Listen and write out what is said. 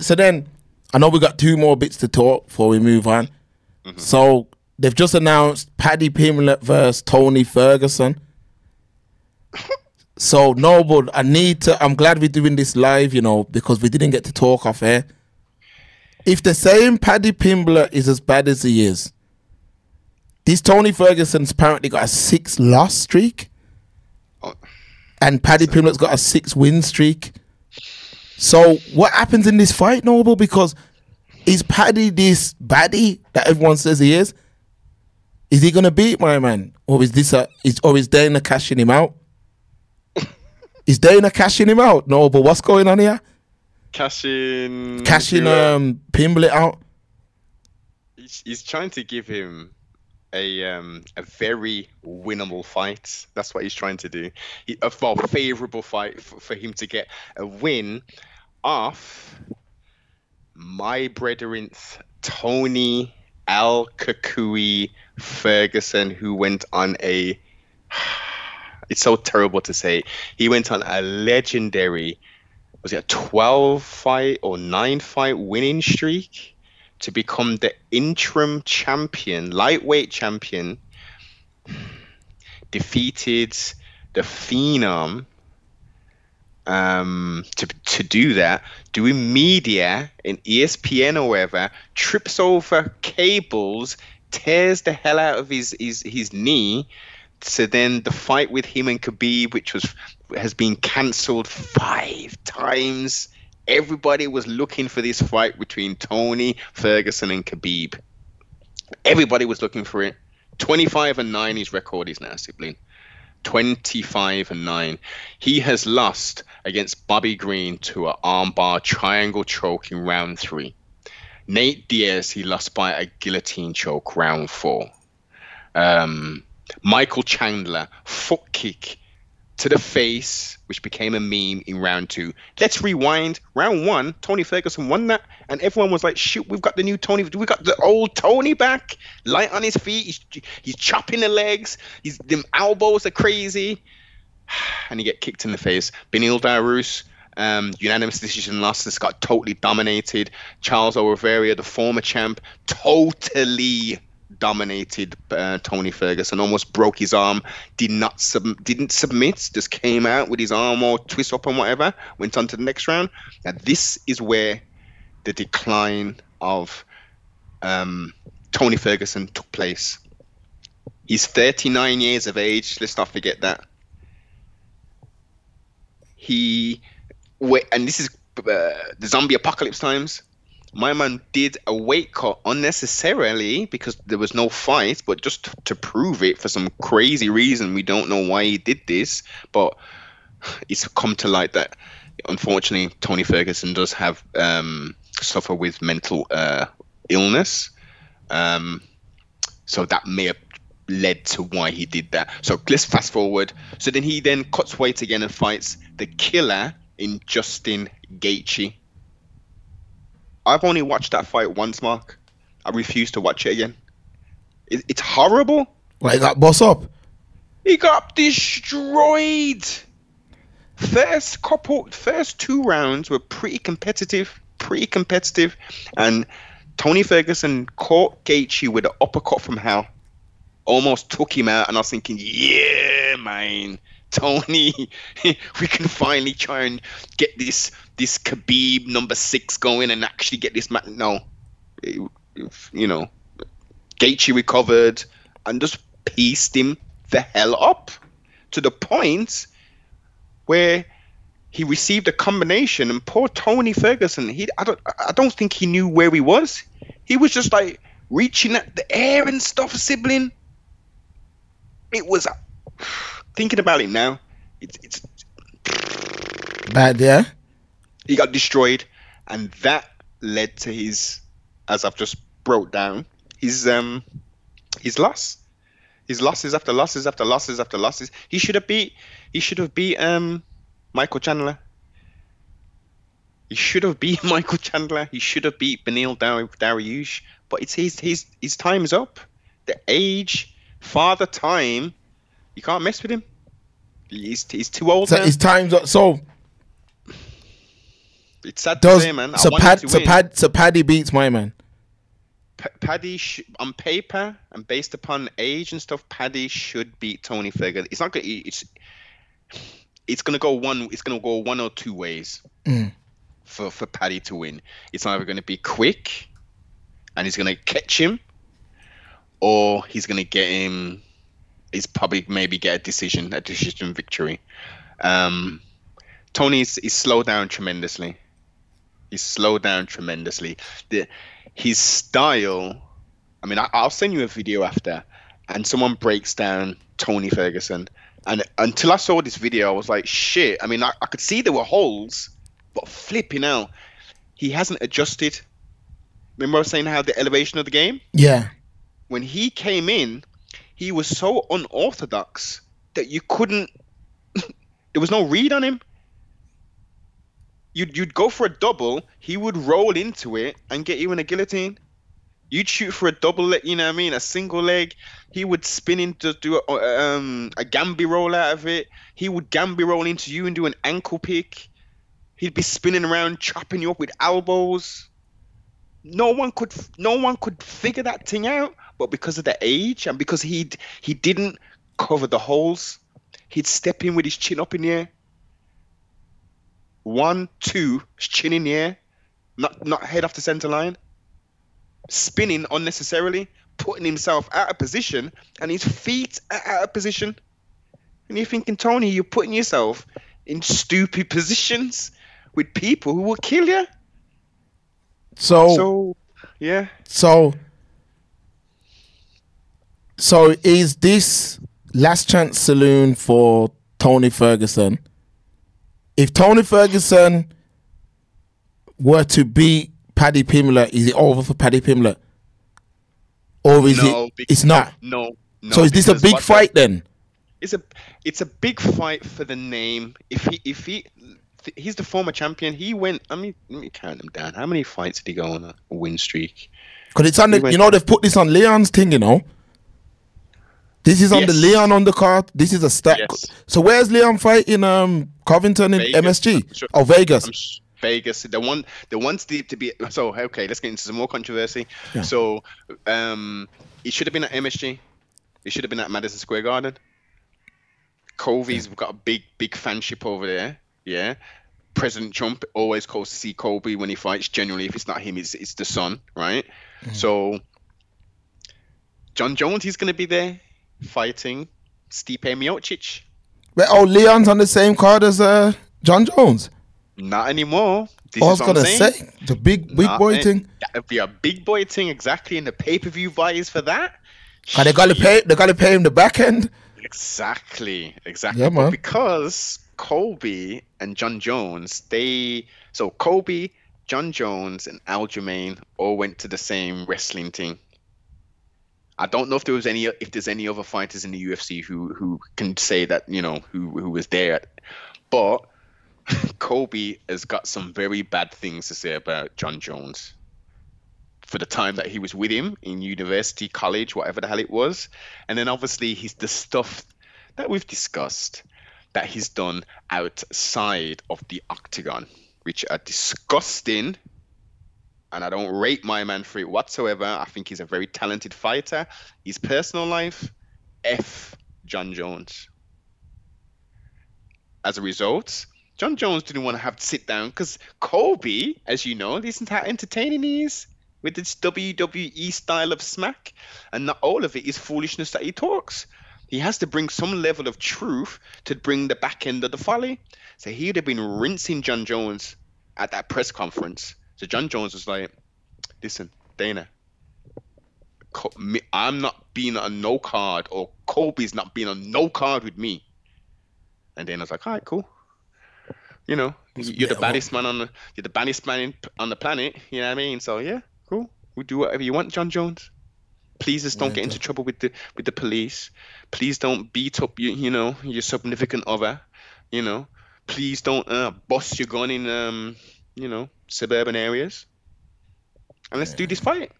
So then, I know we got two more bits to talk before we move on. Mm-hmm. So they've just announced Paddy Pimblett versus Tony Ferguson. so Noble, I need to. I'm glad we're doing this live, you know, because we didn't get to talk off air. If the same Paddy Pimblett is as bad as he is, this Tony Ferguson's apparently got a six loss streak, Oh. and Paddy Pimblett's got a six win streak. So what happens in this fight, Noble? Because is Paddy this baddie that everyone says he is? Is he gonna beat my man, or is this a is or is Dana cashing him out? is Dana cashing him out? No, but what's going on here? Cashing. Cashing um Pimblett out. He's, he's trying to give him a um a very winnable fight. That's what he's trying to do. He, a well, favorable fight for, for him to get a win off my brethren Tony El Cucuy Ferguson, who went on a. It's so terrible to say. He went on a legendary, was it a 12 fight or 9 fight winning streak to become the interim champion, lightweight champion. Defeated the Phenom um, to to do that, doing media in ESPN or wherever, trips over cables, tears the hell out of his his, his knee. So then the fight with him and Khabib, which was has been cancelled five times. Everybody was looking for this fight between Tony Ferguson and Khabib. Everybody was looking for it. 25 and 9 his record is now, sibling. 25 and 9. He has lost against Bobby Green to an armbar triangle choke in round 3. Nate Diaz he lost by a guillotine choke round 4. Um, Michael Chandler foot kick to the face, which became a meme in round two. Let's rewind. Round one, Tony Ferguson won that, and everyone was like, "Shoot, we've got the new Tony. We got the old Tony back, light on his feet. He's he's chopping the legs. His them elbows are crazy, and he get kicked in the face. Beneil Dariush." Um, unanimous decision loss. This got totally dominated. Charles Oliveira, the former champ, totally dominated uh, Tony Ferguson, almost broke his arm, did not sub- didn't submit, just came out with his arm all twist up and whatever, went on to the next round. Now this is where the decline of um, Tony Ferguson took place. He's 39 years of age. Let's not forget that. He, and this is uh, the zombie apocalypse times my man did a weight cut unnecessarily because there was no fight, but just to prove it for some crazy reason. We don't know why he did this, but it's come to light that unfortunately Tony Ferguson does have um, suffer with mental uh, illness. Um, so that may have led to why he did that. So let's fast forward. So then he then cuts weight again and fights the killer in Justin Gaethje. I've only watched that fight once, Mark. I refuse to watch it again. It, it's horrible. Like he got boss up. He got destroyed. First couple, first two rounds were pretty competitive, pretty competitive, and Tony Ferguson caught Gaethje with an uppercut from hell, almost took him out. And I was thinking, yeah, man, Tony, we can finally try and get this this Khabib number six going and actually get this man. No, you know, Gaethje recovered and just pieced him the hell up to the point where he received a combination and poor Tony Ferguson, he I don't I don't think he knew where he was. He was just like reaching at the air and stuff, sibling. It was thinking about it now. It's it's bad, yeah. He got destroyed, and that led to his, as I've just broke down, his um, his loss, his losses after losses after losses after losses. He should have beat, he should have beat um, Michael Chandler. He should have beat Michael Chandler. He should have beat Beneil Dar- Dariush. But it's his his his time's up. The age, father time, you can't mess with him. He's he's too old. So now. his time's up. So It's sad to Does say, man. So Pad to so. Pad so Paddy beats my man. P- Paddy, sh- on paper and based upon age and stuff, Paddy should beat Tony Ferguson. It's not gonna. It's it's gonna go one. It's gonna go one or two ways Mm. for for Paddy to win. It's either gonna be quick, and he's gonna catch him, or he's gonna get him. He's probably maybe get a decision, a decision victory. Um, Tony's is slowed down tremendously. He's slowed down tremendously. The his style. I mean, I, I'll send you a video after, and someone breaks down Tony Ferguson. And until I saw this video, I was like, shit. I mean, I, I could see there were holes, but flipping out, he hasn't adjusted. Remember I was saying how the elevation of the game? Yeah. When he came in, he was so unorthodox that you couldn't. there was no read on him. You'd you'd go for a double, he would roll into it and get you in a guillotine. You'd shoot for a double leg, you know what I mean, a single leg. He would spin into do a, um, a Granby roll out of it. He would Granby roll into you and do an ankle pick. He'd be spinning around, chopping you up with elbows. No one could, no one could figure that thing out. But because of the age and because he he didn't cover the holes, he'd step in with his chin up in the air. One, two, chin in the air, not not head off the center line. Spinning unnecessarily, putting himself out of position, and his feet are out of position. And you're thinking, Tony, you're putting yourself in stupid positions with people who will kill you. So so So, yeah. so, is this last chance saloon for Tony Ferguson? If Tony Ferguson were to beat Paddy Pimblett, is it over for Paddy Pimblett? Or is No, it? It's not. No, no. so is this a big fight then? It's a it's a big fight for the name. If he if he he's the former champion, he went. I mean, let me count them down. How many fights did he go on a win streak? Because it's on the, went- you know, they've put this on Leon's thing, you know. This is on the Yes. Leon on the card. This is a stack. Yes. So where's Leon fighting um Covington in Vegas. MSG? Sure- Oh, Vegas. Vegas, the one, the one's deep to be. So okay, let's get into some more controversy. Yeah. So, um, it should have been at MSG. It should have been at Madison Square Garden. Colby's got a big, big fanship over there. Yeah. President Trump always calls to see Colby when he fights. Generally, if it's not him, it's it's the son, right? So, Jon Jones, he's going to be there fighting Stipe Miocic. But, oh, Leon's on the same card as uh Jon Jones. Not anymore. This I was is what I'm gonna saying. say the big big Not boy in- thing. That'd be a big boy thing, exactly. And the pay per view buys for that. And they gotta pay. They gotta pay him the back end. Exactly, exactly. Yeah, man. because Colby and Jon Jones, they so Colby, Jon Jones, and Aljamain all went to the same wrestling thing. I don't know if there was any if there's any other fighters in the UFC who who can say that you know who who was there, but Colby has got some very bad things to say about Jon Jones for the time that he was with him in university, college, whatever the hell it was. And then obviously he's the stuff that we've discussed that he's done outside of the octagon, which are disgusting. And I don't rate my man for it whatsoever. I think he's a very talented fighter. His personal life, F Jon Jones. As a result, Jon Jones didn't want to have to sit down because Colby, as you know, isn't how entertaining he is with this WWE style of smack. And not all of it is foolishness that he talks. He has to bring some level of truth to bring the back end of the folly. So he'd have been rinsing Jon Jones at that press conference. So Jon Jones was like, listen, Dana, I'm not being on no card, or Colby's not being on no card with me. And Dana was like, all right, cool. You know, you're the baddest man on the you're the baddest man in, on the planet. You know what I mean? So yeah, cool. We do whatever you want, Jon Jones. Please just don't Yeah, get into trouble with the with the police. Please don't beat up you you know your significant other. You know, please don't uh, bust your gun in um you know suburban areas. And let's do this fight.